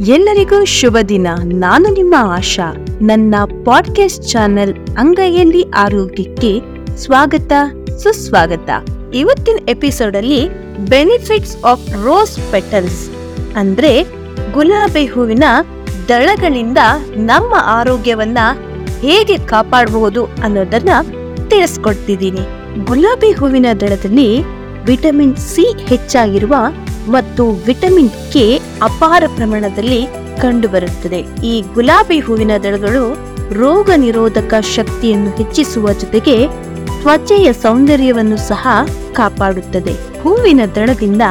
ಎಲ್ಲರಿಗೂ ಶುಭ ದಿನ. ನಾನು ನಿಮ್ಮ ಆಶಾ. ನನ್ನ ಪಾಡ್ಕಾಸ್ಟ್ ಚಾನೆಲ್ ಅಂಗೈಯಲ್ಲಿ ಆರೋಗ್ಯಕ್ಕೆ ಸ್ವಾಗತ, ಸುಸ್ವಾಗತ. ಇವತ್ತಿನ ಎಪಿಸೋಡ್ ಅಲ್ಲಿ ಬೆನಿಫಿಟ್ಸ್ ಆಫ್ ರೋಸ್ ಪೆಟಲ್ಸ್ ಅಂದ್ರೆ ಗುಲಾಬಿ ಹೂವಿನ ದಳಗಳಿಂದ ನಮ್ಮ ಆರೋಗ್ಯವನ್ನ ಹೇಗೆ ಕಾಪಾಡಬಹುದು ಅನ್ನೋದನ್ನ ತಿಳಿಸ್ಕೊಡ್ತಿದ್ದೀನಿ. ಗುಲಾಬಿ ಹೂವಿನ ದಳದಲ್ಲಿ ವಿಟಮಿನ್ ಸಿ ಹೆಚ್ಚಾಗಿರುವ ಮತ್ತು ವಿಟಮಿನ್ ಕೆ ಅಪಾರ ಪ್ರಮಾಣದಲ್ಲಿ ಕಂಡುಬರುತ್ತದೆ. ಈ ಗುಲಾಬಿ ಹೂವಿನ ದಳಗಳು ರೋಗ ನಿರೋಧಕ ಶಕ್ತಿಯನ್ನು ಹೆಚ್ಚಿಸುವ ಜೊತೆಗೆ ತ್ವಚೆಯ ಸೌಂದರ್ಯವನ್ನು ಸಹ ಕಾಪಾಡುತ್ತದೆ. ಹೂವಿನ ದಳದಿಂದ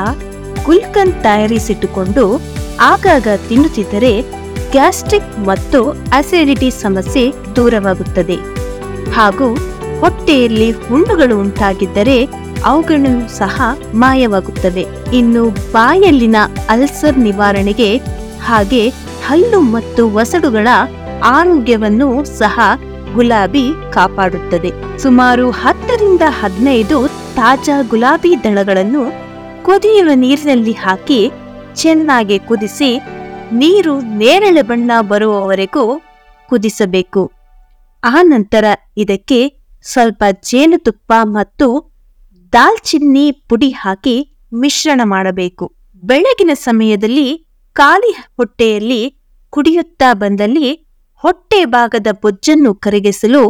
ಗುಲ್ಕನ್ ತಯಾರಿಸಿಟ್ಟುಕೊಂಡು ಆಗಾಗ ತಿನ್ನುತ್ತಿದ್ದರೆ ಗ್ಯಾಸ್ಟ್ರಿಕ್ ಮತ್ತು ಅಸಿಡಿಟಿ ಸಮಸ್ಯೆ ದೂರವಾಗುತ್ತದೆ. ಹಾಗೂ ಹೊಟ್ಟೆಯಲ್ಲಿ ಹುಣ್ಣುಗಳು ಉಂಟಾಗಿದ್ದರೆ ಅವುಗಳು ಸಹ ಮಾಯವಾಗುತ್ತವೆ. ಇನ್ನು ಬಾಯಲ್ಲಿನ ಅಲ್ಸರ್ ನಿವಾರಣೆಗೆ ಹಾಗೆ ಹಲ್ಲು ಮತ್ತು ವಸಡುಗಳ ಆರೋಗ್ಯವನ್ನು ಸಹ ಗುಲಾಬಿ ಕಾಪಾಡುತ್ತದೆ. ಸುಮಾರು ಹತ್ತರಿಂದ ಹದಿನೈದು ತಾಜಾ ಗುಲಾಬಿ ದಳಗಳನ್ನು ಕುದಿಯುವ ನೀರಿನಲ್ಲಿ ಹಾಕಿ ಚೆನ್ನಾಗಿ ಕುದಿಸಿ ನೀರು ನೇರಳೆ ಬಣ್ಣ ಬರುವವರೆಗೂ ಕುದಿಸಬೇಕು. ಆ ನಂತರ ಇದಕ್ಕೆ ಸ್ವಲ್ಪ ಜೇನುತುಪ್ಪ ಮತ್ತು ದಾಲ್ಚಿನ್ನಿ ಪುಡಿ ಹಾಕಿ ಮಿಶ್ರಣ ಮಾಡಬೇಕು. ಬೆಳಗಿನ ಸಮಯದಲ್ಲಿ ಖಾಲಿ ಹೊಟ್ಟೆಯಲ್ಲಿ ಕುಡಿಯುತ್ತಾ ಬಂದಲ್ಲಿ ಹೊಟ್ಟೆ ಭಾಗದ ಬೊಜ್ಜನ್ನು ಕರಗಿಸಲು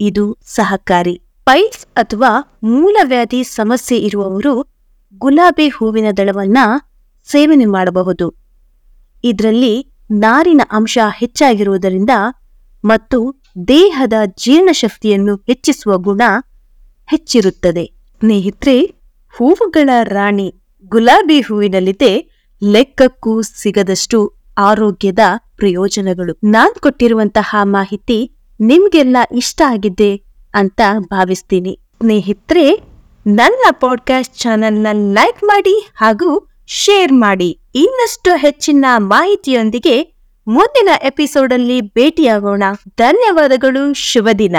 ಇದು ಸಹಕಾರಿ. ಪೈಲ್ಸ್ ಅಥವಾ ಮೂಲವ್ಯಾಧಿ ಸಮಸ್ಯೆ ಇರುವವರು ಗುಲಾಬಿ ಹೂವಿನ ದಳವನ್ನ ಸೇವನೆ ಮಾಡಬಹುದು. ಇದರಲ್ಲಿ ನಾರಿನ ಅಂಶ ಹೆಚ್ಚಾಗಿರುವುದರಿಂದ ಮತ್ತು ದೇಹದ ಜೀರ್ಣಶಕ್ತಿಯನ್ನು ಹೆಚ್ಚಿಸುವ ಗುಣ ಹೆಚ್ಚಿರುತ್ತದೆ. ಸ್ನೇಹಿತರೆ, ಹೂವುಗಳ ರಾಣಿ ಗುಲಾಬಿ ಹೂವಿನಲ್ಲಿದೆ ಲೆಕ್ಕಕ್ಕೂ ಸಿಗದಷ್ಟು ಆರೋಗ್ಯದ ಪ್ರಯೋಜನಗಳು. ನಾನ್ ಕೊಟ್ಟಿರುವಂತಹ ಮಾಹಿತಿ ನಿಮ್ಗೆಲ್ಲ ಇಷ್ಟ ಆಗಿದೆ ಅಂತ ಭಾವಿಸ್ತೀನಿ. ಸ್ನೇಹಿತರೆ, ನನ್ನ ಪಾಡ್ಕಾಸ್ಟ್ ಚಾನೆಲ್ನ ಲೈಕ್ ಮಾಡಿ ಹಾಗೂ ಶೇರ್ ಮಾಡಿ. ಇನ್ನಷ್ಟು ಹೆಚ್ಚಿನ ಮಾಹಿತಿಯೊಂದಿಗೆ ಮುಂದಿನ ಎಪಿಸೋಡ್ ಅಲ್ಲಿ ಭೇಟಿಯಾಗೋಣ. ಧನ್ಯವಾದಗಳು ಶುಭ ದಿನ